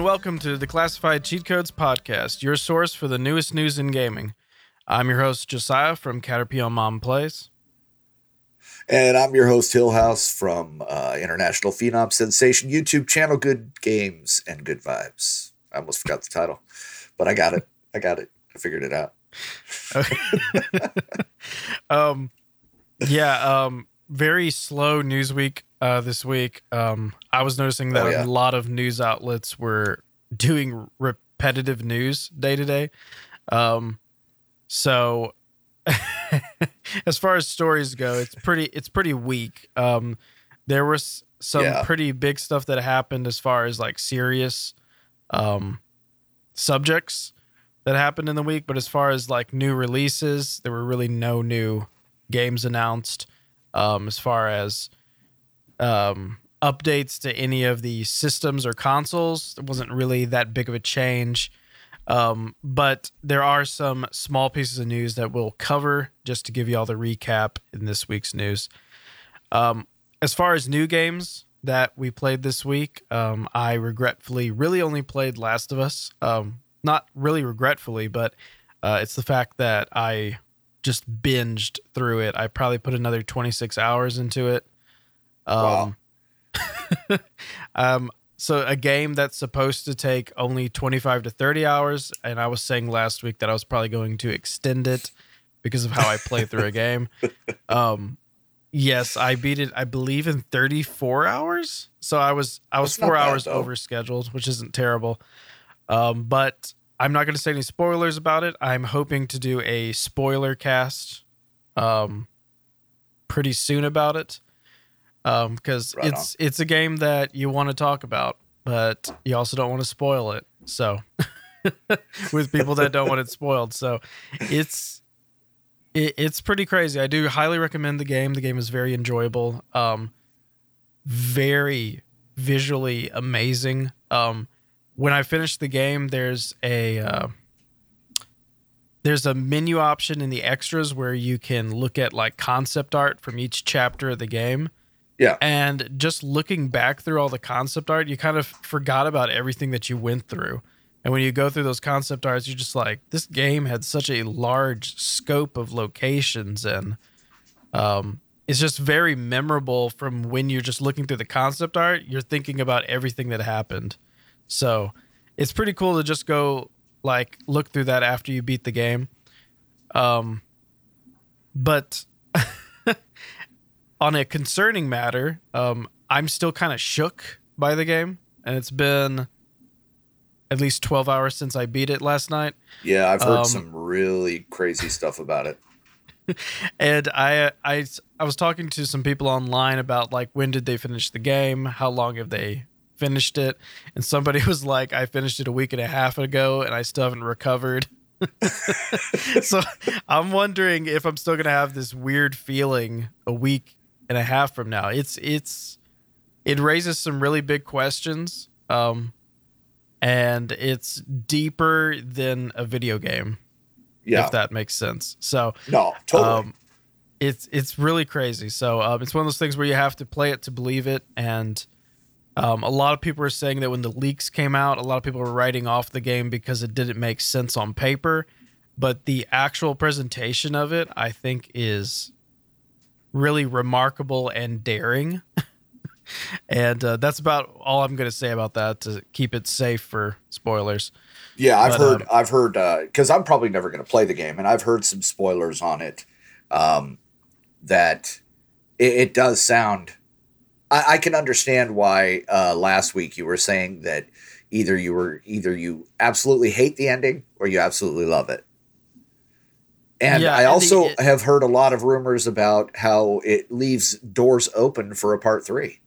And welcome to the Classified Cheat Codes podcast, your source for the newest news in gaming. I'm your host Josiah from Caterpillar Mom Plays. And I'm your host Hillhouse from uh, International Phenom Sensation YouTube channel, Good Games and Good Vibes. I almost forgot the title, but I got it. I got it. I figured it out. Okay. um, yeah. Um, very slow news week uh, this week. Um, I was noticing that Oh, yeah. a lot of news outlets were doing repetitive news day to day. Um, so as far as stories go, it's pretty it's pretty weak. Um, there was some Yeah. pretty big stuff that happened as far as like serious um, subjects that happened in the week, but as far as like new releases, there were really no new games announced. Um, as far as um, updates to any of the systems or consoles, It wasn't really that big of a change. Um, but there are some small pieces of news that we'll cover just to give you all the recap in this week's news. Um, as far as new games that we played this week, um, I regretfully really only played Last of Us. Um, not really regretfully, but uh, it's the fact that I just binged through it. I probably put another 26 hours into it. Um, um, so a game that's supposed to take only 25 to 30 hours, and I was saying last week that I was probably going to extend it because of how I play through a game. Um, yes, I beat it. I believe in 34 hours. So I was I was That's four hours though. over scheduled, which isn't terrible. Um, but I'm not going to say any spoilers about it. I'm hoping to do a spoiler cast um, pretty soon about it um, because Right it's it's a game that you want to talk about, but you also don't want to spoil it. So with people that don't want it spoiled, so it's it, it's pretty crazy. I do highly recommend the game. The game is very enjoyable. Um, very visually amazing. Um, when I finish the game, there's a uh, there's a menu option in the extras where you can look at like concept art from each chapter of the game. Yeah. And just looking back through all the concept art, you kind of forgot about everything that you went through. And when you go through those concept arts, you're just like, this game had such a large scope of locations and um, it's just very memorable from when you're just looking through the concept art. You're thinking about everything that happened. So it's pretty cool to just go like look through that after you beat the game. Um, but on a concerning matter, um, I'm still kind of shook by the game, and it's been at least 12 hours since I beat it last night. Yeah, I've heard Um, some really crazy stuff about it. and I, I I was talking to some people online about like when did they finish the game, how long have they finished it, and somebody was like, I finished it a week and a half ago, and I still haven't recovered. so I'm wondering if I'm still gonna have this weird feeling a week and a half from now. It's it's it raises some really big questions, um, and it's deeper than a video game, Yeah. if that makes sense. So no, totally. um, it's it's really crazy. So um, it's one of those things where you have to play it to believe it, and um, a lot of people are saying that when the leaks came out, a lot of people were writing off the game because it didn't make sense on paper, but the actual presentation of it, I think, is really remarkable and daring. and uh, that's about all I'm going to say about that to keep it safe for spoilers. yeah, I've but, heard um, I've heard because I'm probably never going to play the game, and I've heard some spoilers on it. Um, that it, it does sound. I, I can understand why uh, last week you were saying that either you were either you absolutely hate the ending or you absolutely love it. And Yeah, I and the- also it- have heard a lot of rumors about how it leaves doors open for a part three.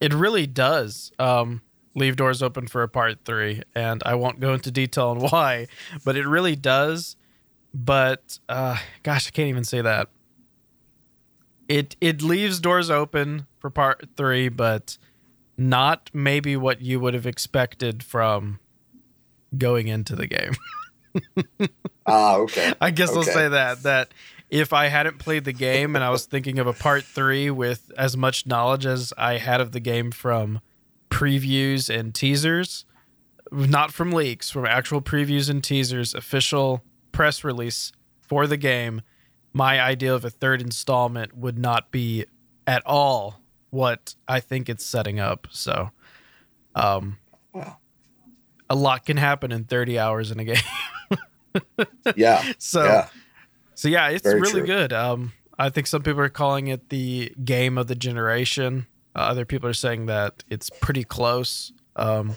It really does um, leave doors open for a part three, and I won't go into detail on why, but it really does. But uh, gosh, I can't even say that. It it leaves doors open for part three, but not maybe what you would have expected from going into the game. Ah, okay. I guess I'll say that that if I hadn't played the game and I was thinking of a part three with as much knowledge as I had of the game from previews and teasers, not from leaks, from actual previews and teasers, official press release for the game, my idea of a third installment would not be at all what I think it's setting up. So, um, Wow. a lot can happen in 30 hours in a game. Yeah. so, yeah. so yeah, it's Very really true. good. Um, I think some people are calling it the game of the generation. Uh, other people are saying that it's pretty close. Um,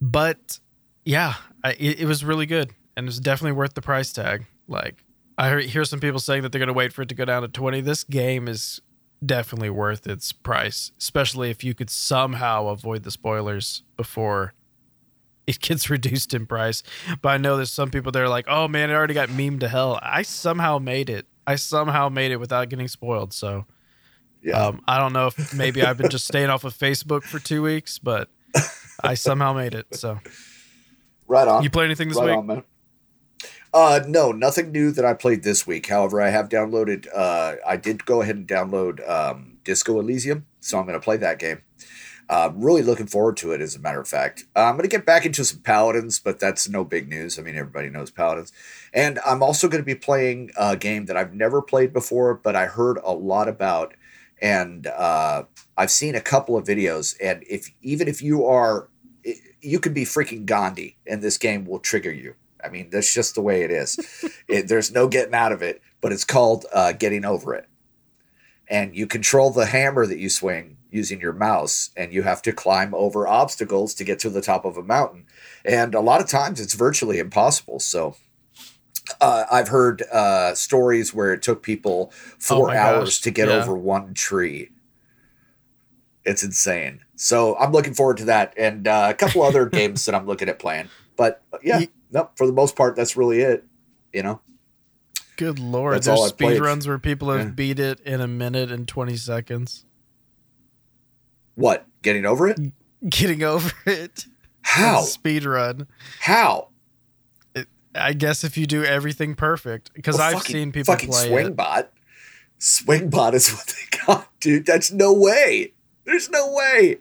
but yeah, I, it, it was really good, and it's definitely worth the price tag. Like I hear, some people saying that they're going to wait for it to go down to twenty. This game is definitely worth its price, especially if you could somehow avoid the spoilers before it gets reduced in price. But I know there's some people that are like, "Oh man, it already got memed to hell." I somehow made it. I somehow made it without getting spoiled. So Yeah. um, I don't know if maybe I've been just staying off of Facebook for two weeks, but I somehow made it. So right on. you play anything this right week? on. Uh, no, nothing new that I played this week. However, I have downloaded. Uh, I did go ahead and download um, Disco Elysium, so I'm going to play that game. Uh, really looking forward to it. As a matter of fact, uh, I'm going to get back into some Paladins, but that's no big news. I mean, everybody knows Paladins, and I'm also going to be playing a game that I've never played before, but I heard a lot about, and uh, I've seen a couple of videos. And if even if you are, you could be freaking Gandhi, and this game will trigger you. I mean, that's just the way it is. it, there's no getting out of it. But it's called uh, Getting Over It, and you control the hammer that you swing using your mouse, and you have to climb over obstacles to get to the top of a mountain. And a lot of times, it's virtually impossible. So. Uh, I've heard uh, stories where it took people four hours gosh, to get yeah. over one tree. It's insane. So I'm looking forward to that, and uh, a couple other games that I'm looking at playing. But uh, yeah, Ye- nope. For the most part, that's really it. You know, Good lord, That's there's I've played. speed runs where people have Yeah. beat it in a minute and 20 seconds. What? Getting over it? Getting over it. How? Speed run. How? I guess if you do everything perfect, because Well, I've fucking- seen people fucking play it. Swingbot. Swingbot is what they got, dude. That's no way. There's no way.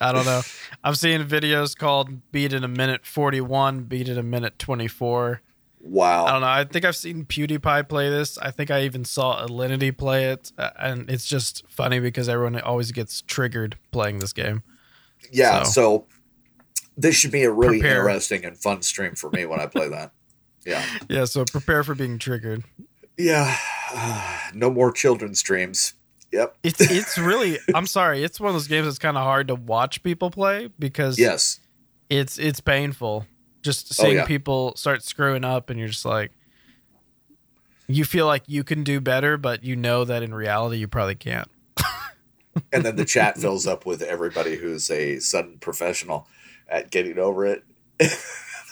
I don't know. I'm seeing videos called "Beat in a Minute 41," "Beat in a Minute 24." Wow. I don't know. I think I've seen PewDiePie play this. I think I even saw Alinity play it, and it's just funny because everyone always gets triggered playing this game. yeah. so- So. this should be a really Prepare. interesting and fun stream for me when I play that. Yeah. Yeah, so prepare for being triggered. Yeah. no more children's streams. Yep. It's it's really. I'm sorry. It's one of those games that's kind of hard to watch people play because Yes. it's it's painful just Oh, seeing yeah. people start screwing up and you're just like you feel like you can do better but you know that in reality you probably can't and then the chat fills up with everybody who's a sudden professional at getting over it. that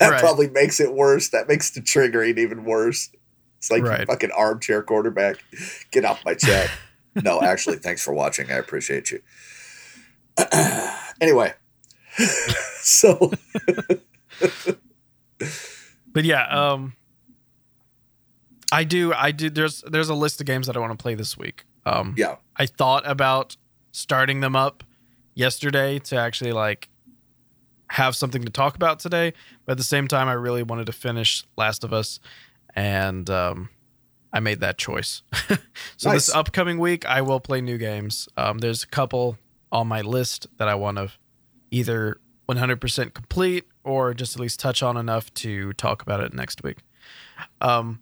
Right. probably makes it worse. That makes the triggering even worse. It's like Right. fucking armchair quarterback. Get off my chat. no, actually, thanks for watching. I appreciate you. anyway, so but yeah um i do i do there's there's a list of games that i want to play this week. Um yeah, i thought about starting them up yesterday to actually like have something to talk about today but at the same time i really wanted to finish last of us and um i made that choice. So Nice. this upcoming week i will play new games. Um there's a couple on my list that i want to either 100% complete or just at least touch on enough to talk about it next week um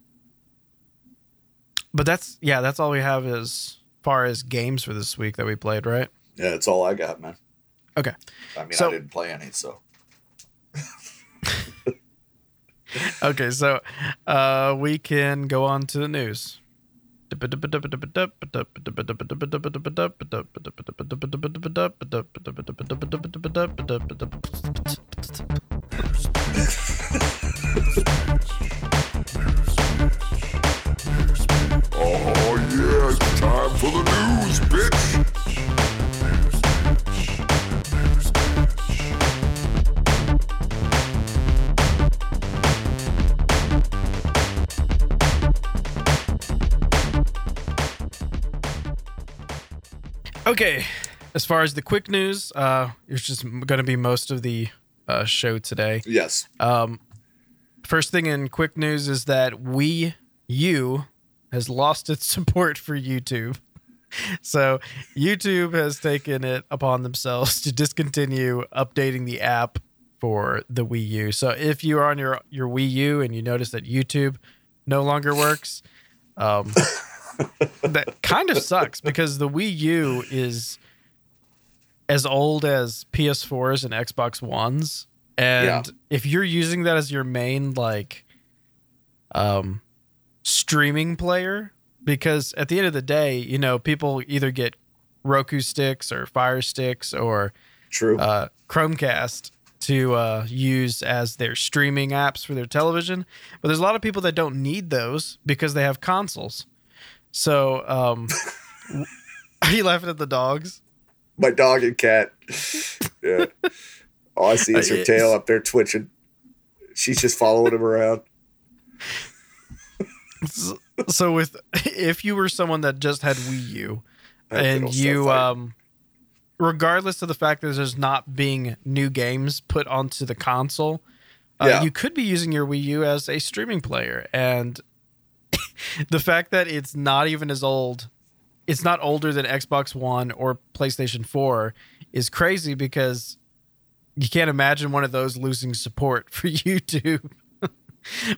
but that's yeah that's all we have as far as games for this week that we played right yeah, that's all I got, man. okay I mean, So- I didn't play any, so Okay, so uh, we can go on to the news. Okay, as far as the quick news, uh, it's just going to be most of the uh, show today. Yes. Um, first thing in quick news is that Wii U has lost its support for YouTube. So YouTube has taken it upon themselves to discontinue updating the app for the Wii U. So if you are on your your Wii U and you notice that YouTube no longer works, um, that kind of sucks because the Wii U is as old as PS4s and Xbox Ones. And Yeah. if you're using that as your main like um streaming player, because at the end of the day, you know, people either get Roku sticks or Fire sticks or True. uh, Chromecast to uh, use as their streaming apps for their television. But there's a lot of people that don't need those because they have consoles. So, um, are you laughing at the dogs? My dog and cat. Yeah. All I see is her tail up there twitching. She's just following him around. So, with if you were someone that just had Wii U I hope they don't and you, um, regardless of the fact that there's not being new games put onto the console, uh, Yeah. you could be using your Wii U as a streaming player. And the fact that it's not even as old, it's not older than Xbox One or PlayStation 4 is crazy because you can't imagine one of those losing support for YouTube.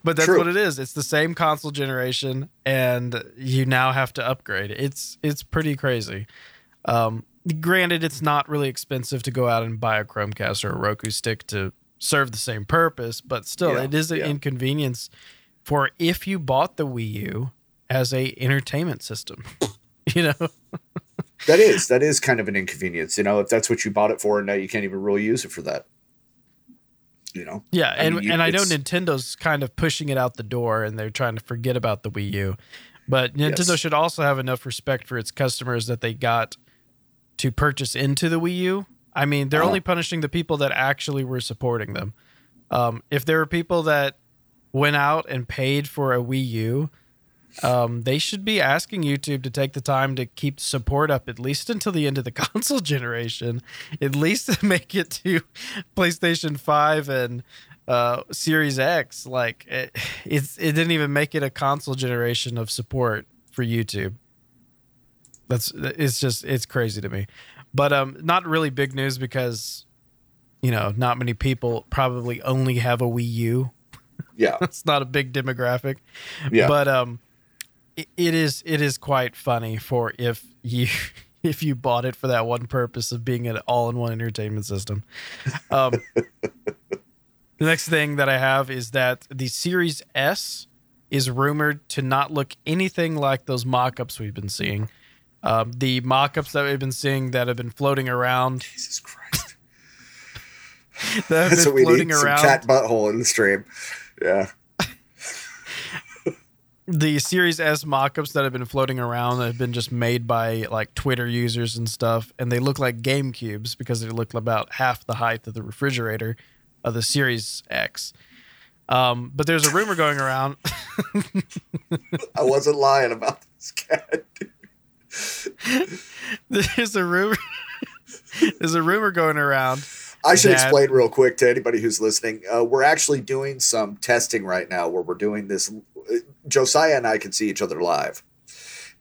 but that's True. what it is. It's the same console generation and you now have to upgrade. It's it's pretty crazy. Um granted it's not really expensive to go out and buy a Chromecast or a Roku stick to serve the same purpose, but still Yeah, it is an yeah. inconvenience for if you bought the Wii U as a entertainment system. you know? That is that is kind of an inconvenience, you know. If that's what you bought it for, and now you can't even really use it for that, you know. Yeah, I and mean, you- and I know Nintendo's kind of pushing it out the door, and they're trying to forget about the Wii U. But Nintendo Yes. should also have enough respect for its customers that they got to purchase into the Wii U. I mean, they're Uh-huh. only punishing the people that actually were supporting them. Um, if there were people that went out and paid for a Wii U, um, they should be asking YouTube to take the time to keep support up at least until the end of the console generation, at least make it to PlayStation Five and uh, Series X. Like it, it didn't even make it a console generation of support for YouTube. That's it's just it's crazy to me, but um, not really big news because you know not many people probably only have a Wii U. Yeah, It's not a big demographic yeah. but um it, it is it is quite funny for if you if you bought it for that one purpose of being an all-in-one entertainment system um the next thing that i have is that the series s is rumored to not look anything like those mock-ups we've been seeing um, the mock-ups that we've been seeing that have been floating around Jesus Christ. that have been we floating need some around cat butthole in the stream. Yeah. the Series S mock-ups that have been floating around have been just made by like Twitter users and stuff, and they look like Game Cubes because they look about half the height of the refrigerator of the Series X. Um, but there's a rumor going around. I wasn't lying about this cat. there's a rumor. there's a rumor going around. I should That- explain real quick to anybody who's listening. Uh, we're actually doing some testing right now where we're doing this. uh, Josiah and I can see each other live.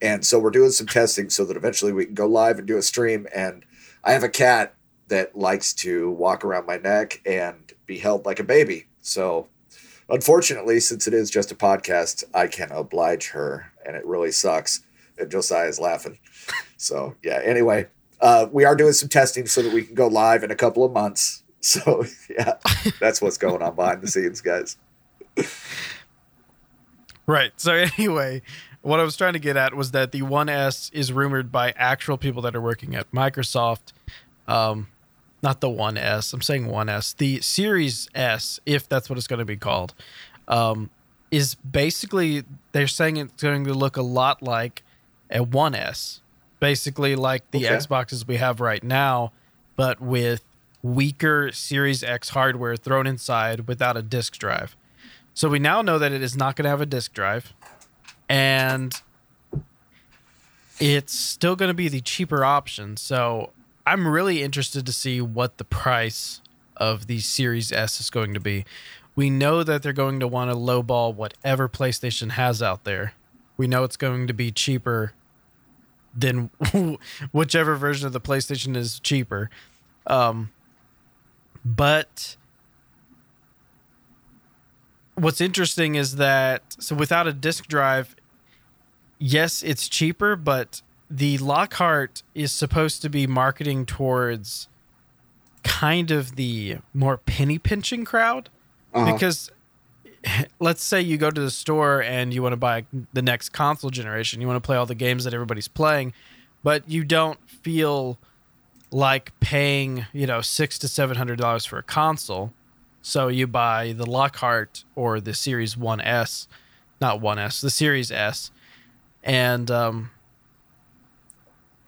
And so we're doing some testing so that eventually we can go live and do a stream. And I have a cat that likes to walk around my neck and be held like a baby. So unfortunately, since it is just a podcast, I can oblige her. And it really sucks. And Josiah is laughing. So yeah, anyway, uh, we are doing some testing so that we can go live in a couple of months. So yeah, that's what's going on behind the scenes, guys. Right. So anyway, what I was trying to get at was that the 1S is rumored by actual people that are working at Microsoft. Um, not the 1S. I'm saying 1S. The Series S, if that's what it's going to be called, um, is basically they're saying it's going to look a lot like a 1S, basically like the Okay. Xboxes we have right now, but with weaker Series X hardware thrown inside without a disk drive. So we now know that it is not going to have a disk drive, and it's still going to be the cheaper option. So I'm really interested to see what the price of the Series S is going to be. We know that they're going to want to lowball whatever PlayStation has out there. We know it's going to be cheaper than whichever version of the PlayStation is cheaper. Um, but what's interesting is that so without a disk drive, yes, it's cheaper, but the Lockhart is supposed to be marketing towards kind of the more penny pinching crowd Uh-huh. because let's say you go to the store and you want to buy the next console generation you want to play all the games that everybody's playing but you don't feel like paying you know six to seven hundred dollars for a console so you buy the lockhart or the series 1s not 1s the series s and um,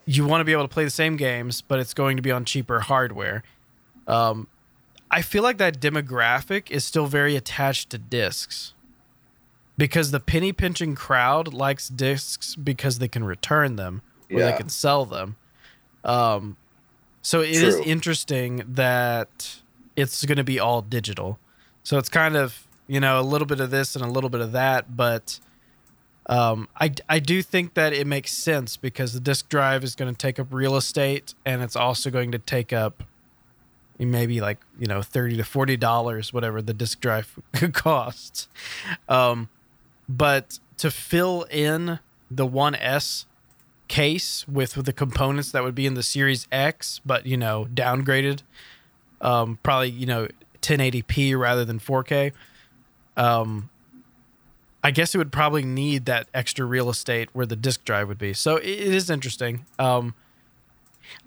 you want to be able to play the same games but it's going to be on cheaper hardware. Um, I feel like that demographic is still very attached to discs because the penny pinching crowd likes discs because they can return them or Yeah. they can sell them. Um, so it is True. interesting that it's going to be all digital. So it's kind of you know a little bit of this and a little bit of that, but um, I I do think that it makes sense because the disk drive is going to take up real estate and it's also going to take up maybe like you know 30 to 40 dollars whatever the disk drive costs. Um but to fill in the 1s case with, with the components that would be in the series x but you know downgraded um probably you know 1080p rather than 4k um i guess it would probably need that extra real estate where the disk drive would be. So it, it is interesting. Um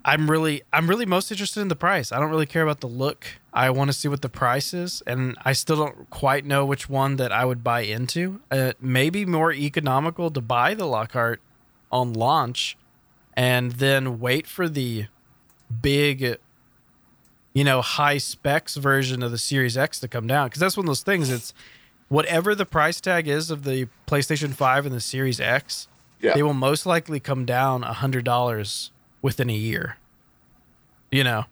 I'm really I'm really most interested in the price. I don't really care about the look. I want to see what the price is, and I still don't quite know which one that I would buy into. Uh, maybe more economical to buy the Lockhart on launch, and then wait for the big, you know, high specs version of the Series X to come down. Because that's one of those things. It's whatever the price tag is of the PlayStation Five and the Series X Yeah. they will most likely come down a hundred dollars within a year. You know,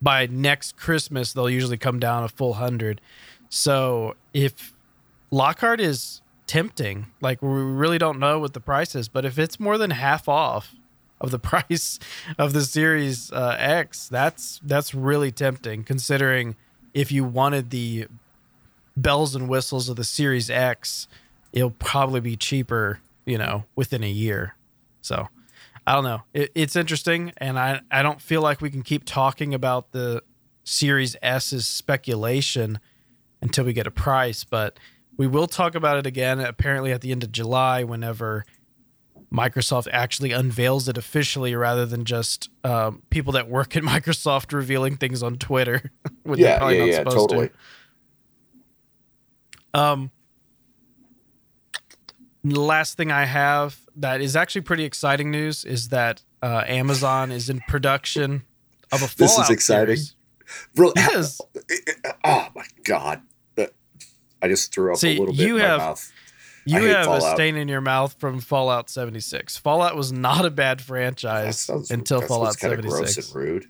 by next Christmas they'll usually come down a full hundred. So if Lockhart is tempting, like we really don't know what the price is, but if it's more than half off of the price of the Series uh, X, that's that's really tempting. Considering if you wanted the bells and whistles of the Series X, it'll probably be cheaper, you know, within a year. So I don't know. It, it's interesting, and I I don't feel like we can keep talking about the Series S's speculation until we get a price, but we will talk about it again. Apparently, at the end of July, whenever Microsoft actually unveils it officially, rather than just um, people that work at Microsoft revealing things on Twitter. yeah, probably yeah, not yeah, supposed to. totally. Um, last thing I have that is actually pretty exciting news is that uh, Amazon is in production of a Fallout This is exciting. series. Really, is. oh my god, I just threw up See, a little bit you in have- my mouth. You have a stain in your mouth from Fallout 76. Fallout was not a bad franchise sounds until that Fallout sounds kinda gross 76. and rude.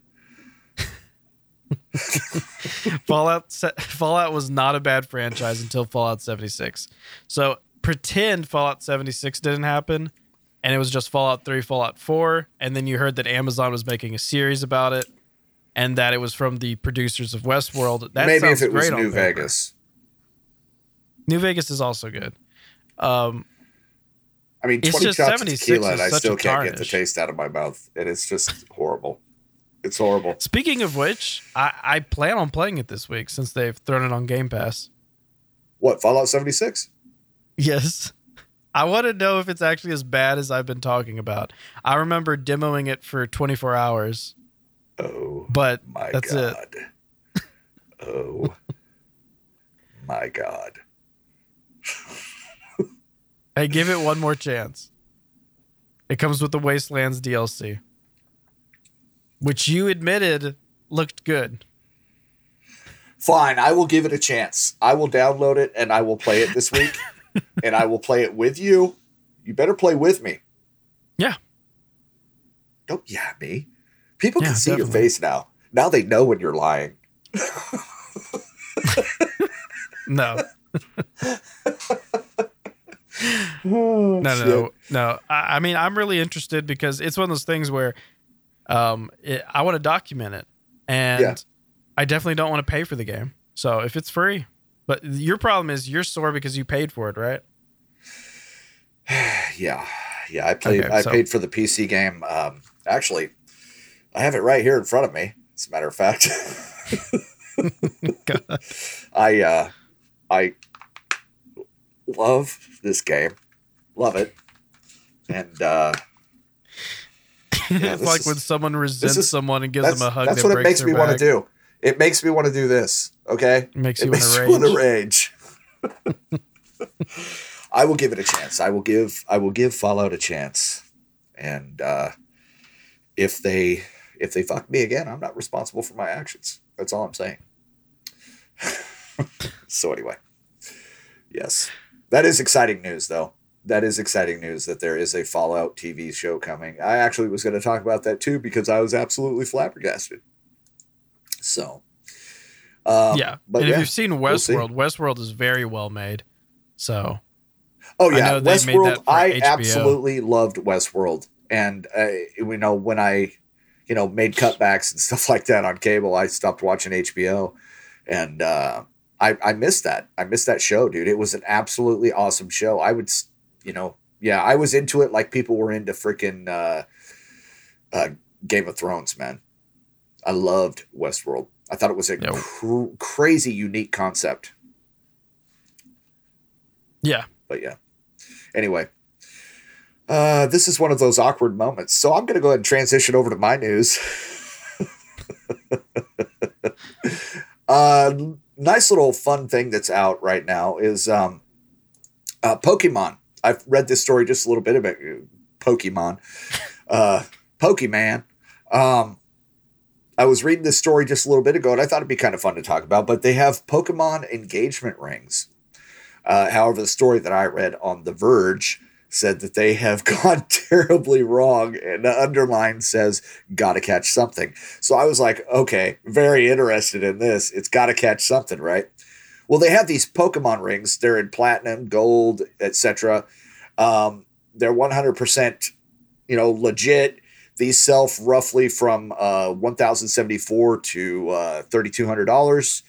Fallout Fallout was not a bad franchise until Fallout 76. So pretend Fallout 76 didn't happen and it was just Fallout 3, Fallout 4, and then you heard that Amazon was making a series about it and that it was from the producers of Westworld. That Maybe if it was New. Vegas. New Vegas is also good. Um, I mean, It's twenty just shots of 76 tequila, and I still can't get the taste out of my mouth, and it's just horrible. It's horrible. speaking of which, I, I plan on playing it this week since they've thrown it on Game Pass. What Fallout seventy six? Yes. I want to know if it's actually as bad as I've been talking about. I remember demoing it for 24 hours, Oh but my that's it. god! oh my god! Hey, give it one more chance. It comes with the Wastelanders DLC, which you admitted looked good. Fine, I will give it a chance. I will download it and I will play it this week, and I will play it with you. You better play with me. Yeah. Don't yeah me. People can Yeah, see your face now. Now they know when you're lying. No, no, no, no. no. I, I mean, I'm really interested because it's one of those things where um, it, I want to document it, and Yeah. I definitely don't want to pay for the game. So if it's free, but your problem is you're sore because you paid for it, right? Yeah, yeah. I played. Okay, I so- paid for the PC game. Um, actually, I have it right here in front of me. As a matter of fact, I uh, I love this game. Love it. And uh, Yeah, it's like is- when someone resents is- someone and gives them a hug. that's that what it makes me want to do. It makes me want to do this. Okay. Makes It you want makes to me want to rage. rage. I will give it a chance. I will give I will give Fallout a chance. And uh, if they if they fuck me again, I'm not responsible for my actions. That's all I'm saying. so anyway. Yes. That is exciting news though. That is exciting news that there is a Fallout TV show coming. I actually was going to talk about that too because I was absolutely flabbergasted. So um, yeah, but yeah, if you've seen we'll see. Westworld, Westworld is very well made. So Oh I yeah, made Westworld. I HBO. absolutely loved Westworld, and uh, you know when I, you know, made cutbacks and stuff like that on cable, I stopped watching HBO, and uh, I I missed that. I missed that show, dude. It was an absolutely awesome show. I would, you know, yeah, I was into it like people were into freaking uh, uh, Game of Thrones, man. I loved Westworld. I thought it was a cr- crazy unique concept. yeah, But yeah. Anyway, uh, this is one of those awkward moments. So I'm going to go ahead and transition over to my news. uh, nice little fun thing that's out right now is um, uh, Pokemon. I've read this story just a little bit about Pokemon. Uh, Pokemon. Um, I was reading this story just a little bit ago, and I thought it'd be kind of fun to talk about. But they have Pokemon engagement rings. Uh, however, the story that I read on The Verge said that they have gone terribly wrong, and the underline says "gotta catch something." So I was like, okay, very interested in this. It's gotta catch something, right? Well, they have these Pokemon rings. They're in platinum, gold, etc. Um, they're one hundred percent, you know, legit. These sell roughly from uh, one thousand seventy four to uh, thirty two hundred dollars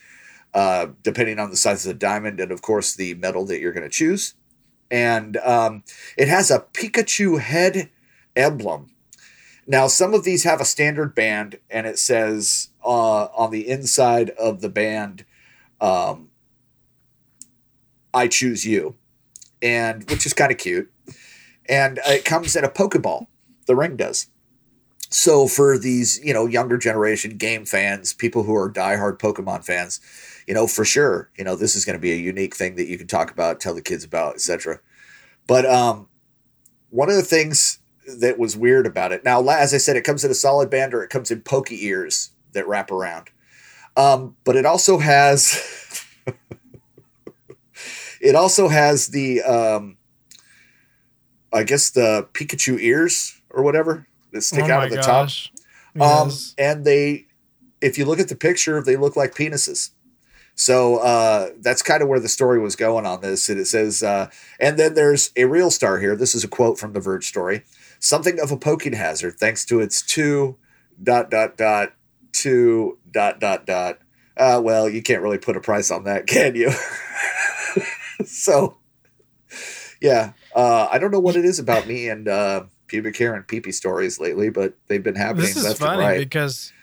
uh, depending on the size of the diamond and, of course, the metal that you're going to choose. And um, it has a Pikachu head emblem. Now, some of these have a standard band, and it says uh, on the inside of the band, um, I choose you, and which is kind of cute. And it comes in a Pokeball, the ring does. So for these, you know, younger generation game fans, people who are diehard Pokemon fans, you know, for sure, you know, this is going to be a unique thing that you can talk about, tell the kids about, etc. But um, one of the things that was weird about it, now, as I said, it comes in a solid band or it comes in pokey ears that wrap around. Um, but it also has, it also has the, um, I guess the Pikachu ears or whatever that stick oh out of the top. gosh. Um, Yes. and they, if you look at the picture, they look like penises. So uh, that's kind of where the story was going on this. And it says, uh, and then there's a real star here. This is a quote from the Verge story. Something of a poking hazard, thanks to its two dot dot dot two dot dot dot. Uh, well, you can't really put a price on that, can you? so, yeah, uh, I don't know what it is about me and uh, pubic hair and pee pee stories lately, but they've been happening this is funny right. because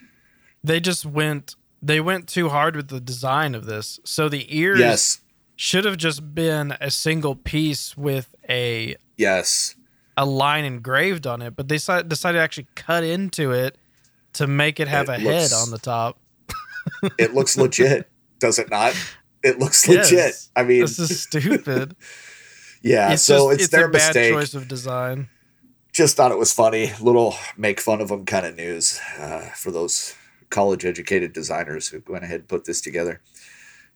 they just went they went too hard with the design of this. So the ears Yes, should have just been a single piece with a yes. a line engraved on it, but they decided to actually cut into it to make it have It a looks- head on the top. It looks legit, does it not? It looks Yes. legit. I mean, This is stupid. yeah. it's so just, it's, their a bad mistake. choice of design. Just thought it was funny. Little make fun of them kind of news uh, for those college educated designers who went ahead and put this together.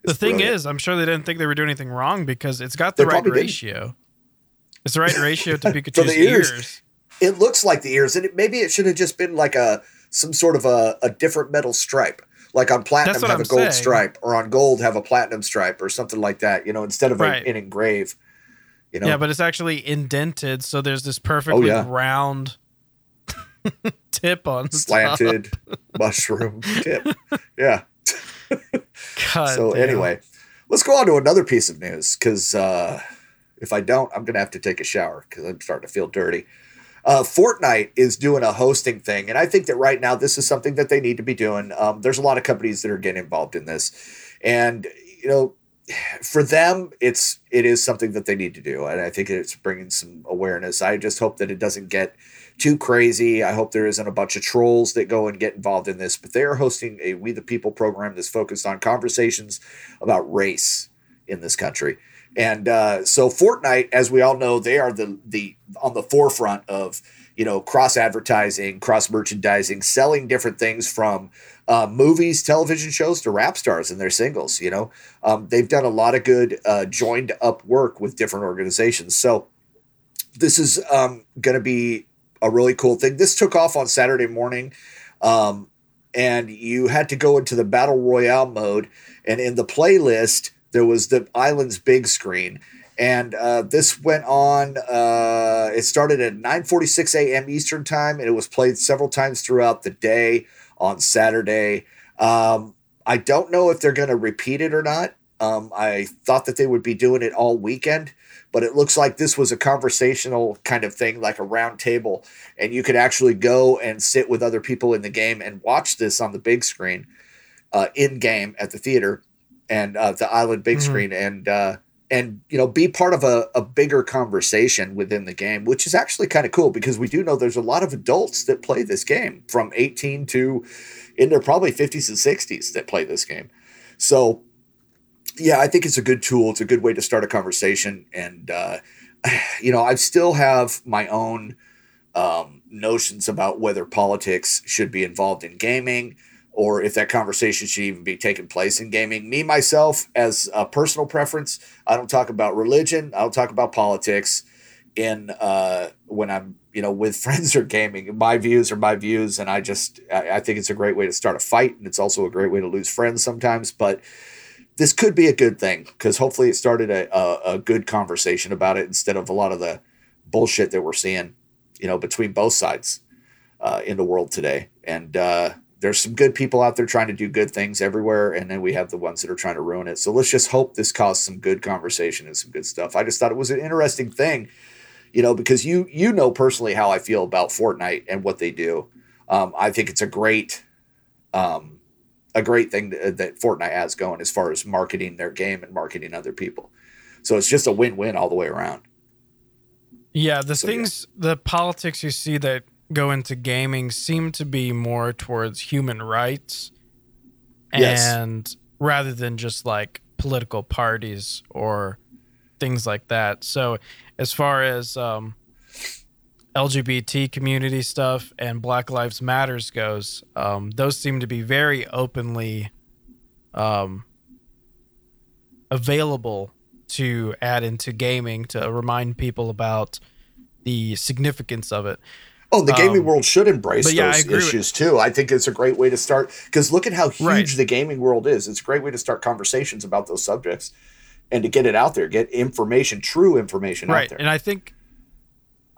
The thing brilliant. is, I'm sure they didn't think they were doing anything wrong because it's got the They right probably didn't. ratio. It's the right ratio to Pikachu's ears. ears. it looks like the ears, and it, maybe it should have just been like a some sort of a, a different metal stripe. like on platinum have I'm a gold saying. stripe, or on gold have a platinum stripe, or something like that. You know, instead of a- an engrave. You know, Yeah, but it's actually indented, so there's this perfectly Oh, yeah. round tip on the top. slanted mushroom tip. Yeah. God so damn. anyway, let's go on to another piece of news because uh, if I don't, I'm gonna have to take a shower because I'm starting to feel dirty. Uh, Fortnite is doing a hosting thing, and I think that right now this is something that they need to be doing. Um, there's a lot of companies that are getting involved in this, and you know, for them, it's it is something that they need to do, and I think it's bringing some awareness. I just hope that it doesn't get too crazy. I hope there isn't a bunch of trolls that go and get involved in this, but they are hosting a We the People program that's focused on conversations about race in this country. And uh, so Fortnite, as we all know, they are the the on the forefront of you know cross advertising, cross merchandising, selling different things from uh, movies, television shows to rap stars and their singles. You know, um, they've done a lot of good uh, joined up work with different organizations. So this is um, going to be a really cool thing. This took off on Saturday morning, um, and you had to go into the battle royale mode, and in the playlist there was the island's big screen. And uh, this went on. Uh, it started at 9:46 a.m. Eastern time, and it was played several times throughout the day on Saturday. Um, I don't know if they're going to repeat it or not. Um, I thought that they would be doing it all weekend, but it looks like this was a conversational kind of thing, like a round table, and you could actually go and sit with other people in the game and watch this on the big screen, uh, in game at the theater, and uh, the island big Mhm. screen, and uh, and you know be part of a, a bigger conversation within the game, which is actually kind of cool because we do know there's a lot of adults that play this game from 18 to in their probably 50s and 60s that play this game, so yeah, I think it's a good tool. It's a good way to start a conversation. And, uh, you know, I still have my own um, notions about whether politics should be involved in gaming or if that conversation should even be taking place in gaming. Me, myself, as a personal preference, I don't talk about religion, I don't talk about politics in uh, when I'm, you know, with friends or gaming. My views are my views. And I just, I, I think it's a great way to start a fight. And it's also a great way to lose friends sometimes. But, this could be a good thing because hopefully it started a, a, a good conversation about it instead of a lot of the bullshit that we're seeing, you know, between both sides uh, in the world today. And uh, there's some good people out there trying to do good things everywhere, and then we have the ones that are trying to ruin it. So let's just hope this caused some good conversation and some good stuff. I just thought it was an interesting thing, you know, because you you know personally how I feel about Fortnite and what they do. Um, I think it's a great. Um, a great thing that, that Fortnite has going as far as marketing their game and marketing other people. So it's just a win-win all the way around. Yeah, the So, yeah. things, the politics you see that go into gaming seem to be more towards human rights, Yes. and rather than just like political parties or things like that. So, as far as um, LGBT community stuff and Black Lives Matters goes, um, those seem to be very openly um, available to add into gaming to remind people about the significance of it. Oh, the gaming Um, world should embrace but yeah, I those agree with- issues too. I think it's a great way to start because look at how huge Right. the gaming world is. It's a great way to start conversations about those subjects and to get it out there, get information, true information out right there. and i think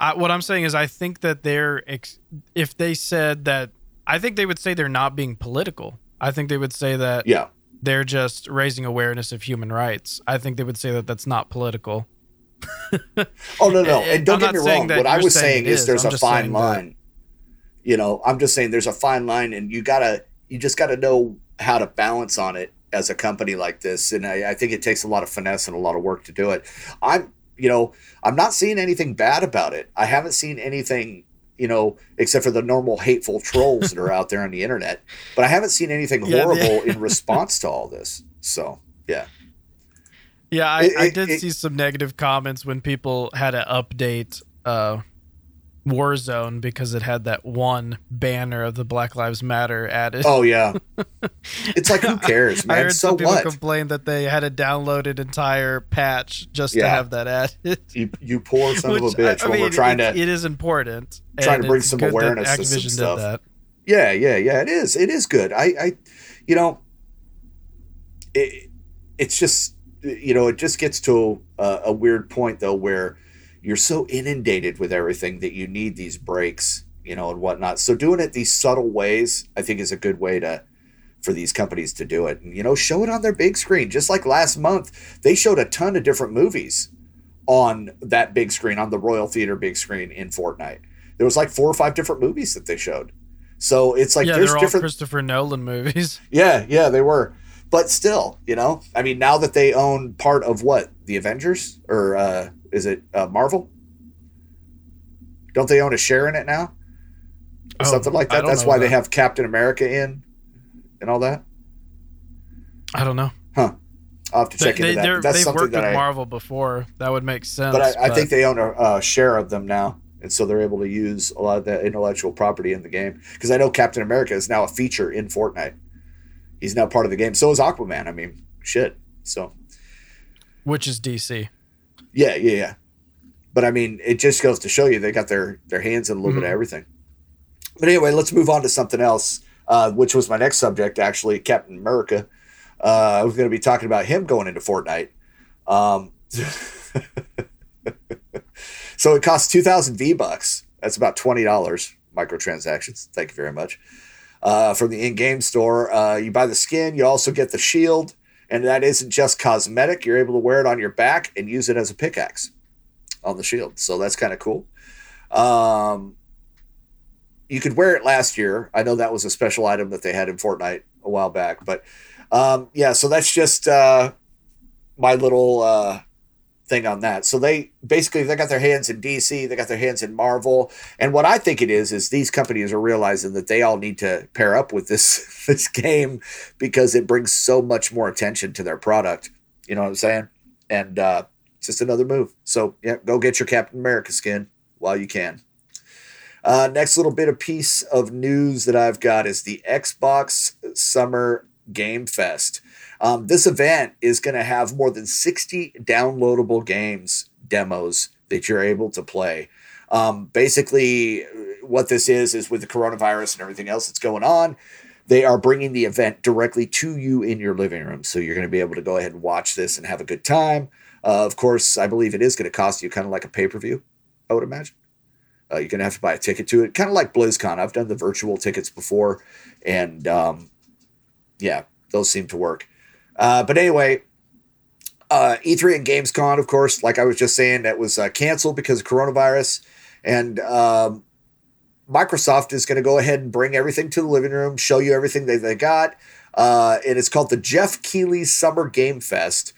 I, what i'm saying is i think that they're ex- if they said that i think they would say they're not being political i think they would say that yeah. they're just raising awareness of human rights i think they would say that that's not political Oh no, no, And don't I'm get me wrong. What I was saying saying is is. there's I'm a fine saying that- line. You know, I'm just saying there's a fine line, and you gotta, you just gotta know how to balance on it as a company like this. And I, I think it takes a lot of finesse and a lot of work to do it. I'm, you know, I'm not seeing anything bad about it. I haven't seen anything. You know, except for the normal hateful trolls that are out there on the internet, but I haven't seen anything Yeah, horrible in response to all this. So, yeah, yeah i, It- I did it- see some negative comments when people had to update uh warzone because it had that one banner of the black lives matter added oh yeah, it's like who cares, I man? heard So some people what? complain that they had to download an entire patch just to have that added. You, you poor son of a bitch. I- I when we're trying it- to it is important. trying to bring some awareness to some stuff. Yeah, yeah, yeah. It is. It is good. I, I, you know, it, it's just you know it just gets to a, a weird point though where you're so inundated with everything that you need these breaks, you know, and whatnot. So doing it these subtle ways, I think, is a good way to for these companies to do it. And you know, show it on their big screen. Just like last month, they showed a ton of different movies on that big screen, on the Royal Theater big screen in Fortnite. There was like four or five different movies that they showed. So it's like yeah, there's they're all different Christopher Nolan movies. Yeah, yeah, they were. But still, you know, I mean, now that they own part of what the Avengers or uh, is it uh, Marvel? Don't they own a share in it now? Oh, something like that. That's why they have Captain America in and all that. I don't know. Huh. I'll have to check they, into they're- but That's they've something worked that with I. Marvel before. That would make sense. But I, I think they own a, a share of them now, and so they're able to use a lot of that intellectual property in the game. Because I know Captain America is now a feature in Fortnite. He's now part of the game. So is Aquaman. I mean, shit. So which is DC. Yeah, yeah, yeah. But I mean, it just goes to show you they got their their hands in a little bit of everything. But anyway, let's move on to something else, uh, which was my next subject, actually, Captain America. Uh, I was going to be talking about him going into Fortnite. Um, so it costs two thousand V bucks. That's about twenty dollars microtransactions. Thank you very much. Uh, from the in-game store, uh, you buy the skin. You also get the shield, and that isn't just cosmetic. You're able to wear it on your back and use it as a pickaxe on the shield. So that's kind of cool. Um, you could wear it last year. I know that was a special item that they had in Fortnite a while back, but um, yeah. So that's just uh, my little uh, thing on that. So they basically they got their hands in DC, they got their hands in Marvel, and what I think it is is these companies are realizing that they all need to pair up with this this game because it brings so much more attention to their product. You know what I'm saying? And uh, it's just another move. So yeah, go get your Captain America skin while you can. Uh, next little bit of piece of news that I've got is the Xbox Summer Game Fest. Um, this event is going to have more than 60 downloadable games demos that you're able to play. Um, basically, what this is is with the coronavirus and everything else that's going on, they are bringing the event directly to you in your living room. So you're going to be able to go ahead and watch this and have a good time. Uh, of course, I believe it is going to cost you kind of like a pay per view, I would imagine. Uh, you're going to have to buy a ticket to it, kind of like BlizzCon. I've done the virtual tickets before, and um, yeah, those seem to work. Uh, but anyway, uh, E3 and Gamescom, of course, like I was just saying, that was uh, canceled because of coronavirus. And um, Microsoft is going to go ahead and bring everything to the living room, show you everything that they got. Uh, and it's called the Geoff Keighley Summer Game Fest.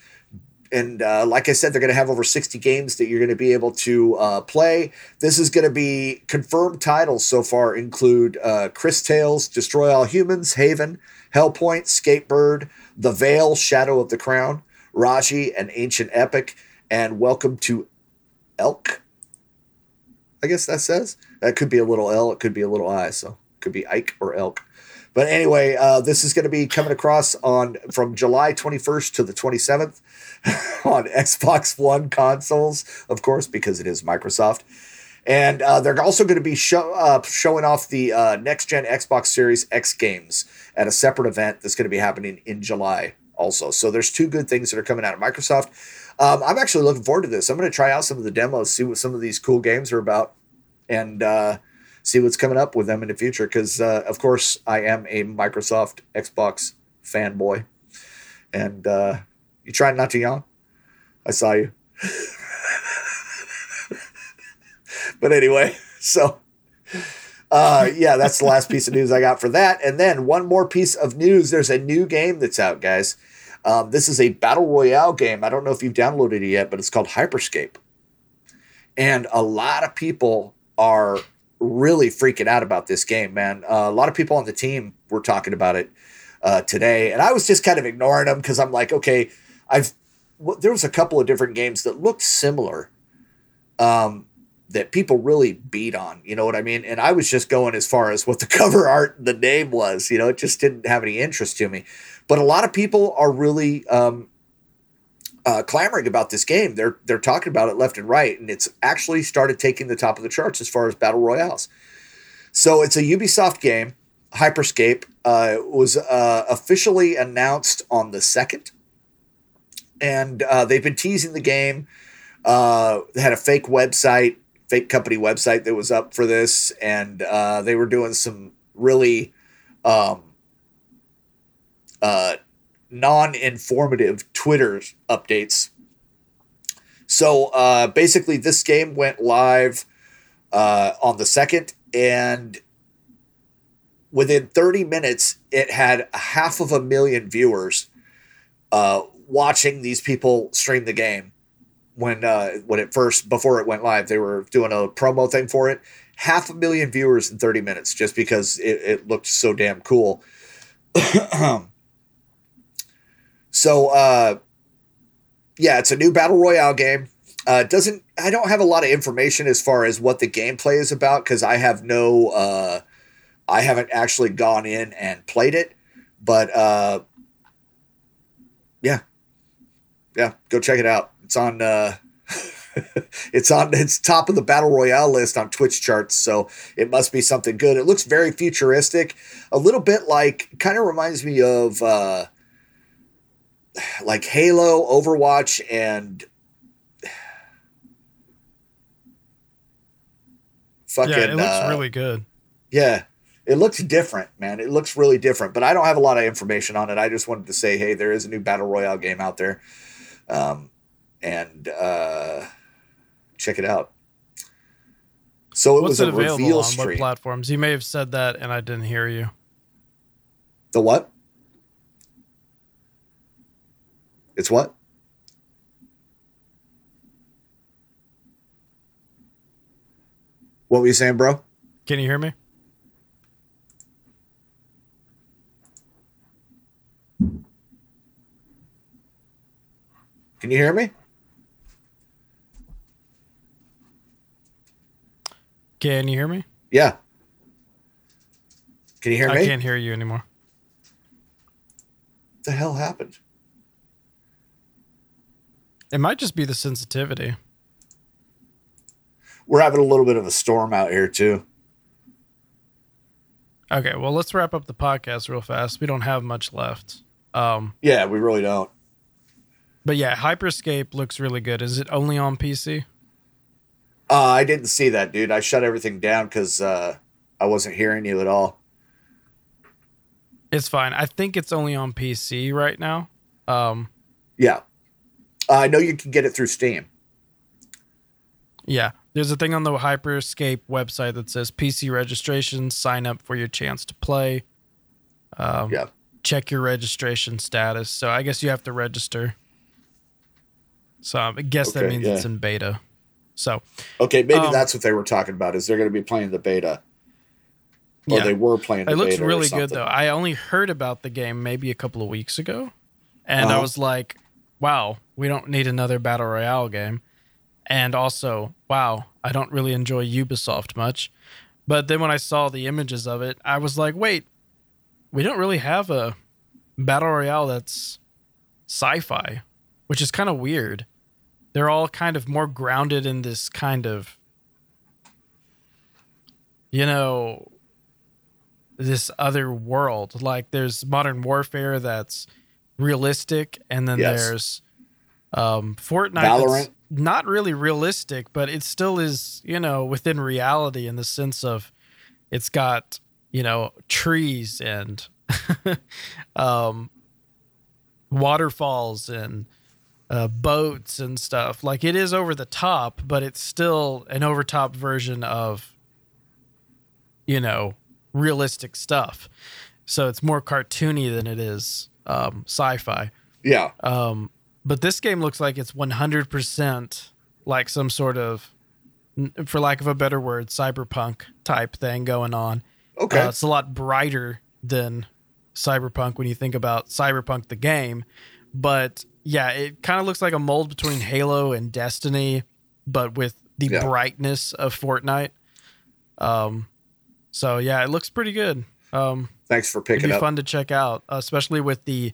And uh, like I said, they're going to have over 60 games that you're going to be able to uh, play. This is going to be confirmed titles so far include uh, Cris Tales, Destroy All Humans, Haven, Hellpoint, Skatebird, The Veil, Shadow of the Crown, Raji, an Ancient Epic, and Welcome to Elk. I guess that says. That could be a little L, it could be a little I, so it could be Ike or Elk. But anyway, uh, this is going to be coming across on from July 21st to the 27th on Xbox One consoles, of course, because it is Microsoft. And uh, they're also going to be show, uh, showing off the uh, next gen Xbox Series X games at a separate event that's going to be happening in July also. So there's two good things that are coming out of Microsoft. Um, I'm actually looking forward to this. I'm going to try out some of the demos, see what some of these cool games are about, and uh, see what's coming up with them in the future. Because, uh, of course, I am a Microsoft Xbox fanboy. And uh, you trying not to yawn? I saw you. But anyway, so uh, yeah, that's the last piece of news I got for that. And then one more piece of news there's a new game that's out, guys. Um, this is a battle royale game. I don't know if you've downloaded it yet, but it's called Hyperscape. And a lot of people are really freaking out about this game, man. Uh, a lot of people on the team were talking about it uh, today, and I was just kind of ignoring them because I'm like, okay, I've w- there was a couple of different games that looked similar um, that people really beat on. You know what I mean? And I was just going as far as what the cover art and the name was. You know, it just didn't have any interest to me. But a lot of people are really um, uh, clamoring about this game. They're they're talking about it left and right, and it's actually started taking the top of the charts as far as battle royales. So it's a Ubisoft game, Hyperscape uh, was uh, officially announced on the second, and uh, they've been teasing the game. Uh, they had a fake website, fake company website that was up for this, and uh, they were doing some really um, uh, non-informative Twitter updates. So uh, basically, this game went live uh, on the second, and within 30 minutes, it had half of a million viewers uh, watching these people stream the game. When uh, when it first before it went live, they were doing a promo thing for it. Half a million viewers in 30 minutes, just because it, it looked so damn cool. so uh, yeah, it's a new battle royale game. Uh, doesn't I don't have a lot of information as far as what the gameplay is about because I have no uh, I haven't actually gone in and played it, but uh, yeah, yeah, go check it out. It's on uh, it's on it's top of the battle royale list on Twitch charts, so it must be something good. It looks very futuristic, a little bit like kind of reminds me of uh, like Halo, Overwatch, and fucking. yeah, it looks uh, really good. yeah, it looks different, man. It looks really different, but I don't have a lot of information on it. I just wanted to say, hey, there is a new battle royale game out there, um, and uh, check it out. So it What's was it a available reveal on? stream. What platforms? You may have said that, and I didn't hear you. the what? It's what? What were you saying, bro? Can you hear me? Can you hear me? Can you hear me? Yeah. Can you hear I me? I can't hear you anymore. What the hell happened? It might just be the sensitivity. We're having a little bit of a storm out here too. Okay, well, let's wrap up the podcast real fast. We don't have much left. Um, Yeah, we really don't. but yeah, Hyperscape looks really good. Is it only on PC? Uh, I didn't see that, dude. I shut everything down because uh, I wasn't hearing you at all. It's fine. I think it's only on PC right now. Um, Yeah. Uh, I know you can get it through Steam. yeah, there's a thing on the Hyperscape website that says PC registration. Sign up for your chance to play. Um, Yeah. check your registration status. So I guess you have to register. So I guess that means yeah. it's in beta. So Okay, maybe Um, that's what they were talking about. Is they're going to be playing the beta, or Yeah. they were playing. The it looks really good though. I only heard about the game maybe a couple of weeks ago, and I Uh-huh. was like, "Wow, we don't need another battle royale game." And also, wow, I don't really enjoy Ubisoft much. But then when I saw the images of it, I was like, "Wait, we don't really have a battle royale that's sci-fi," which is kind of weird. They're all kind of more grounded in this kind of you know this other world. Like there's modern warfare that's realistic, and then Yes. there's um, Fortnite. Valorant. Not really realistic, but it still is, you know, within reality in the sense of it's got you know trees and um, waterfalls and uh, boats and stuff. Like it is over the top, but it's still an overtop version of you know realistic stuff. So it's more cartoony than it is um, sci-fi. Yeah, Um, but this game looks like it's 100% like some sort of, for lack of a better word, cyberpunk type thing going on. okay. Uh, it's a lot brighter than Cyberpunk when you think about Cyberpunk the game. But yeah, it kind of looks like a mold between Halo and Destiny, but with the Yeah. brightness of Fortnite. Um, so yeah, it looks pretty good. Um, Thanks for picking. it'd be up. fun to check out, especially with the.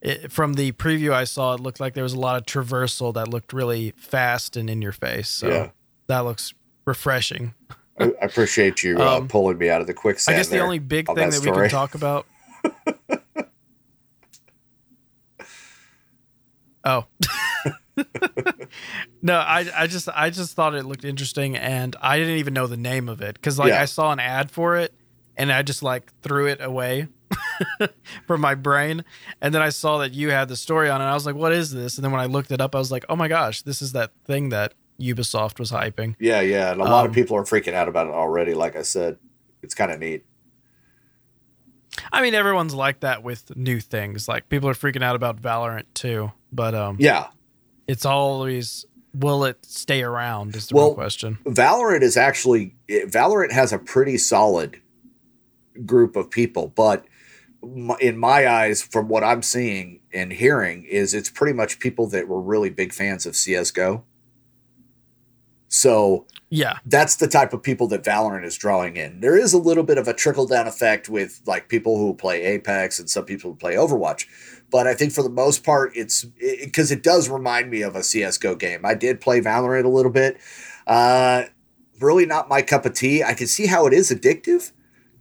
It, from the preview I saw, it looked like there was a lot of traversal that looked really fast and in your face. So Yeah. that looks refreshing. I I appreciate you uh, Um, pulling me out of the quicksand. I guess the only big thing that that, we can talk about. oh. no, I I just I just thought it looked interesting and I didn't even know the name of it cuz like Yeah. I saw an ad for it and I just like threw it away from my brain and then I saw that you had the story on it and I was like what is this? And then when I looked it up I was like, "Oh my gosh, this is that thing that Ubisoft was hyping." Yeah, yeah, and a lot of Um, people are freaking out about it already. Like I said, it's kind of neat. I mean, everyone's like that with new things. Like people are freaking out about Valorant too, but um Yeah, it's always will it stay around is the Well- real question. Valorant is actually Valorant has a pretty solid group of people, but in my eyes, from what I'm seeing and hearing, is it's pretty much people that were really big fans of CS:GO. So Yeah. that's the type of people that Valorant is drawing in. There is a little bit of a trickle down effect with like people who play Apex and some people who play Overwatch. But I think for the most part, it's because it, does remind me of a CSGO game. I did play Valorant a little bit. Uh, really not my cup of tea. I can see how it is addictive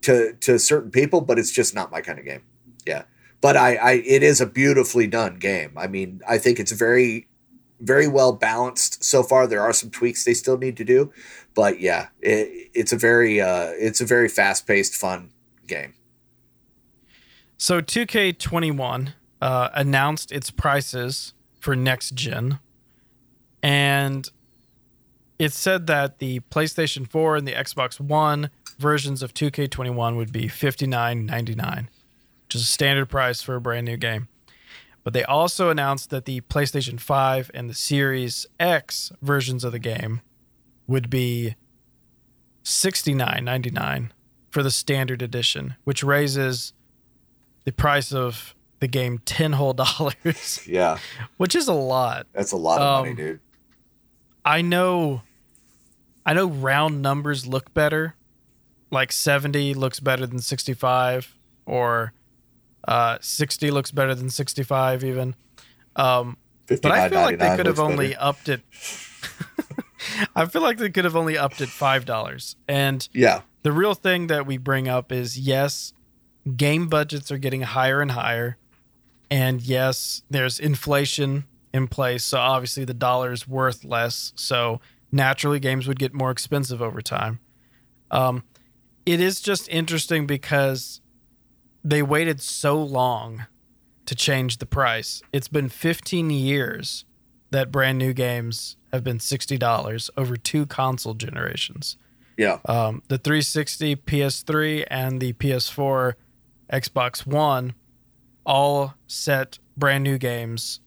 to, to certain people, but it's just not my kind of game. Yeah. But I, I, it is a beautifully done game. I mean, I think it's very, very well balanced so far. There are some tweaks they still need to do, but yeah, it, it's a very uh, it's a very fast paced, fun game. So 2K21 uh, announced its prices for next gen, and it said that the PlayStation 4 and the Xbox One versions of 2K21 would be $59.99, which is a standard price for a brand new game. But they also announced that the PlayStation 5 and the Series X versions of the game would be $69.99 for the standard edition, which raises the price of the game 10 whole dollars, Yeah, which is a lot. that's a lot of money, Um, dude. I know I know round numbers look better. Like 70 looks better than 65 or uh 60 looks better than 65 even. Um but I feel like they could have only better. upped it I feel like they could have only upped it $5. And Yeah, the real thing that we bring up is yes, game budgets are getting higher and higher. And yes, there's inflation in place. So obviously the dollar is worth less. So naturally, games would get more expensive over time. Um, it is just interesting because they waited so long to change the price. It's been 15 years that brand new games have been $60 over two console generations yeah, um, the 360 PS3 and the PS4 Xbox One all set brand new games,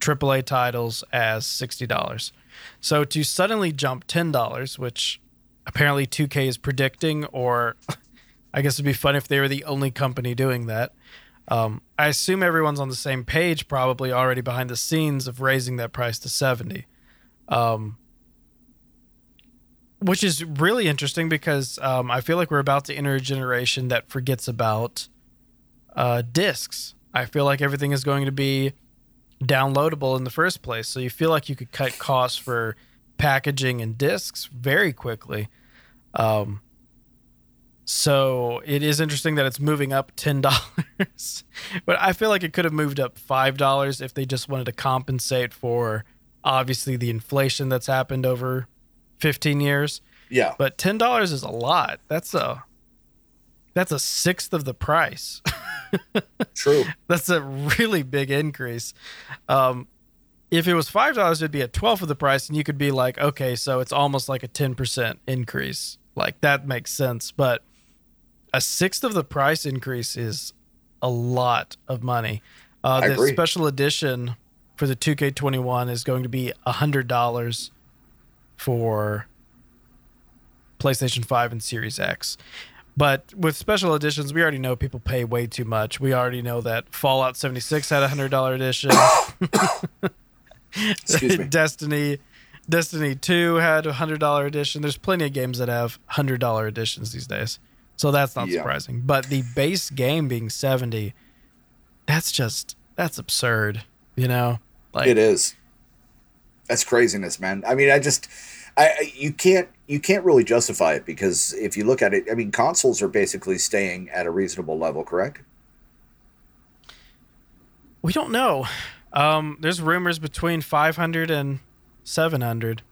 AAA titles as $60. So to suddenly jump $10, which apparently 2K is predicting, or I guess it'd be fun if they were the only company doing that. Um, I assume everyone's on the same page, probably already behind the scenes of raising that price to 70. Um, which is really interesting because um, I feel like we're about to enter a generation that forgets about uh, discs. I feel like everything is going to be downloadable in the first place, so you feel like you could cut costs for packaging and discs very quickly. Um, so it is interesting that it's moving up ten dollars, but I feel like it could have moved up five dollars if they just wanted to compensate for obviously the inflation that's happened over 15 years yeah. but ten dollars is a lot that's a that's a sixth of the price. True. that's a really big increase. Um if it was five dollars it'd be a twelfth of the price and you could be like okay so it's almost like a 10% increase. Like that makes sense but a sixth of the price increase is a lot of money. Uh the special edition for the 2k21 is going to be a hundred dollars for PlayStation 5 and Series X. But with special editions, we already know people pay way too much. We already know that Fallout 76 had a $100 edition. Excuse me. Destiny Destiny 2 had a $100 edition. There's plenty of games that have $100 editions these days. So that's not Yeah. surprising. But the base game being 70, that's just that's absurd, you know? Like It is. That's craziness, man. I mean, I just, I I- you can't you can't really justify it because if you look at it, I mean, consoles are basically staying at a reasonable level, correct? We don't know. Um, there's rumors between 500 and 700.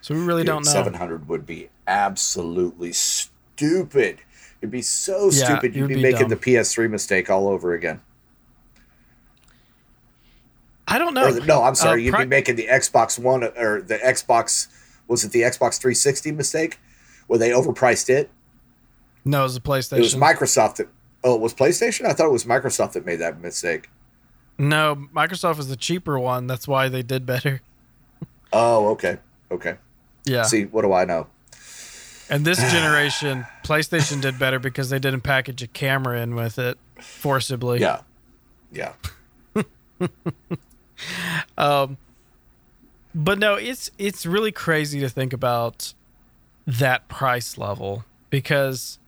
So we really don't know. Seven hundred would be absolutely stupid. It'd be so Yeah, stupid. You'd be, be making dumb. the PS3 mistake all over again. I don't know. Or no, I'm sorry. Uh, You'd be making the Xbox One or the Xbox. Was it the Xbox 360 mistake where they overpriced it? no, it was the PlayStation. It was Microsoft that. Oh, it was PlayStation. I thought it was Microsoft that made that mistake. no, Microsoft was the cheaper one. That's why they did better. Oh, okay, okay. Yeah. See, what do I know? And this generation, PlayStation did better because they didn't package a camera in with it forcibly. Yeah, yeah. Um, But no, it's it's really crazy to think about that price level because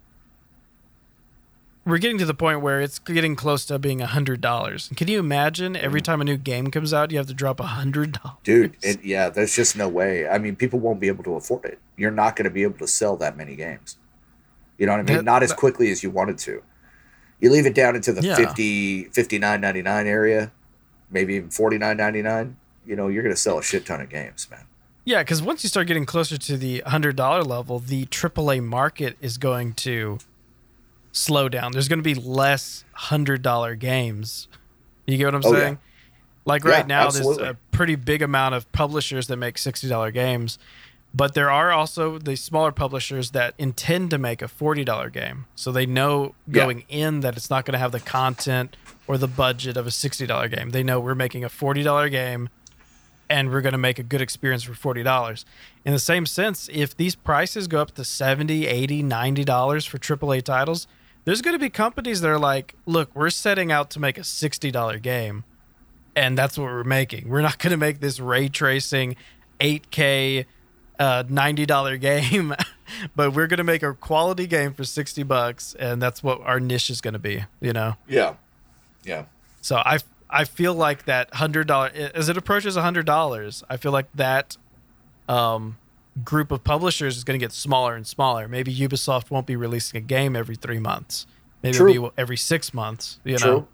we're getting to the point where it's getting close to being a hundred dollars. Can you imagine every mm. time a new game comes out, you have to drop a hundred dollars? Dude, it, yeah, there's just no way. I mean, people won't be able to afford it. You're not going to be able to sell that many games. You know what I mean? That- not as quickly as you wanted to. You leave it down into the Yeah. fifty, fifty nine 50 59.99 area, maybe even 49.99, you know, you're going to sell a shit ton of games, man. Yeah, because once you start getting closer to the hundred dollar level, the AAA market is going to slow down. There's going to be less hundred dollar games. You get what I'm Oh, yeah. saying? Like Yeah, right now, absolutely. there's a pretty big amount of publishers that make sixty dollar games, but there are also the smaller publishers that intend to make a forty dollar game. So they know Yeah. going in that it's not going to have the content or the budget of a sixty dollar game. They know we're making a forty dollar game and we're going to make a good experience for $40. In the same sense, if these prices go up to 70, 80, 90 dollars for AAA titles, there's going to be companies that are like, "Look, we're setting out to make a $60 game and that's what we're making. We're not going to make this ray tracing 8K uh, $90 game, but we're going to make a quality game for 60 bucks and that's what our niche is going to be, you know." Yeah. Yeah. So I I feel like that hundred dollar as it approaches hundred dollars, I feel like that um, group of publishers is going to get smaller and smaller. Maybe Ubisoft won't be releasing a game every three months. Maybe True. it'll be every six months. You True. know,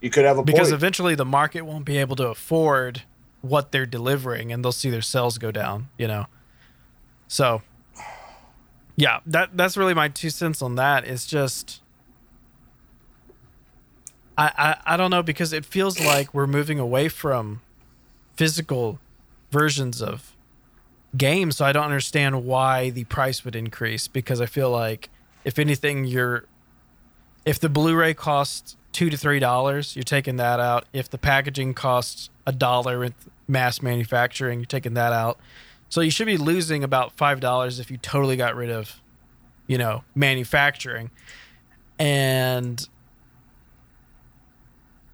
You could have a because point. eventually the market won't be able to afford what they're delivering, and they'll see their sales go down. You know, so yeah, that that's really my two cents on that. It's just. I, I, I don't know because it feels like we're moving away from physical versions of games so i don't understand why the price would increase because i feel like if anything you're if the blu-ray costs two to three dollars you're taking that out. If the packaging costs a dollar with mass manufacturing you're taking that out. So you should be losing about five dollars if you totally got rid of you know manufacturing. And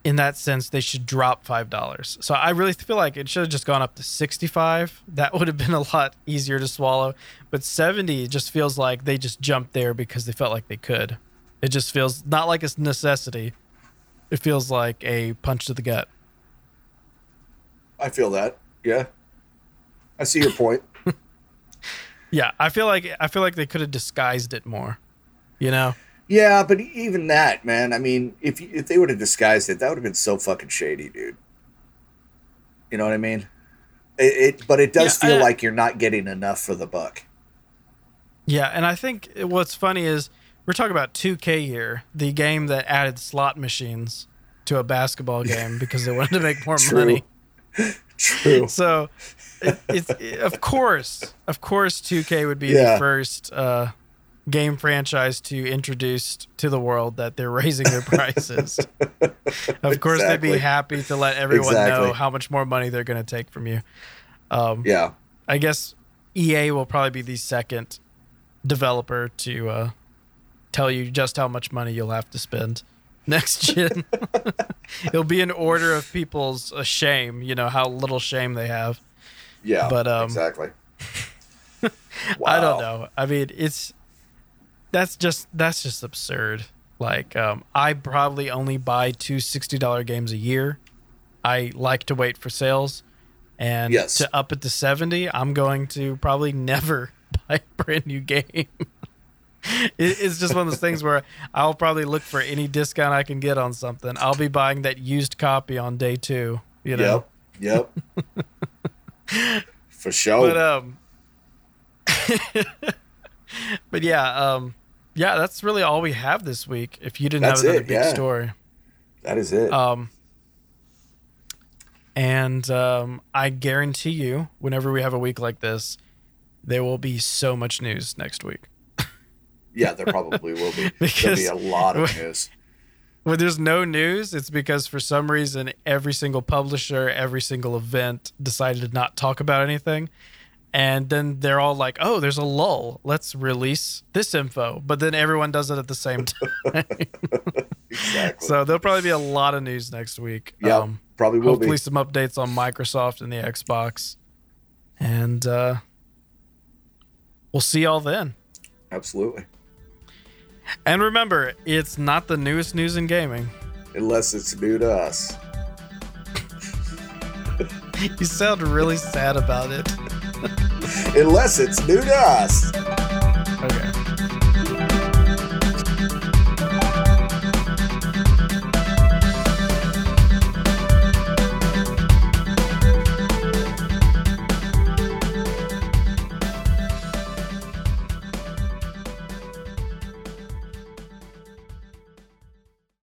in that sense they should drop five dollars. So i really feel like it should have just gone up to 65 that would have been a lot easier to swallow. But 70 just feels like they just jumped there because they felt like they could. It just feels not like it's necessity. It feels like a punch to the gut. I feel that. Yeah. I see your point. yeah i feel like i feel like they could have disguised it more you know Yeah, but even that, man. I mean, if if they would have disguised it, that would have been so fucking shady, dude. You know what I mean? It, it but it does Yeah, feel I- like you're not getting enough for the buck. Yeah, and I think what's funny is we're talking about 2K here, the game that added slot machines to a basketball game because they wanted to make more True. money. True. So, it, it's it, of course, of course, 2K would be Yeah. the first uh, game franchise to introduce to the world that they're raising their prices. of course, they'd be happy to let everyone Exactly. know how much more money they're going to take from you. Um, Yeah. I guess EA will probably be the second developer to uh, tell you just how much money you'll have to spend next gen. It'll be an order of people's uh, shame, you know, how little shame they have. Yeah. But, um, exactly. I don't know. I mean, it's that's just that's just absurd. Like, um, I probably only buy two $60 games a year. I like to wait for sales. And Yes. to up it to 70, I'm going to probably never buy a brand new game. it, it's just one of those things where I'll probably look for any discount I can get on something. I'll be buying that used copy on day two, you know. Yep. Yep. For sure. But um But yeah, um yeah, that's really all we have this week. If you didn't That's have another it, big yeah. story. that is it. Um, and um, I guarantee you, whenever we have a week like this, there will be so much news next week. yeah, there probably will be. There'll be a lot of news. When there's no news, it's because for some reason every single publisher, every single event decided to not talk about anything. And then they're all like, oh, there's a lull. Let's release this info. But then everyone does it at the same time. Exactly. so there'll probably be a lot of news next week. yeah, Um, probably will hopefully be. some updates on Microsoft and the Xbox. And uh, we'll see y'all then. Absolutely. And remember, it's not the newest news in gaming. Unless it's new to us. You sound really sad about it. Unless it's new to us. Okay.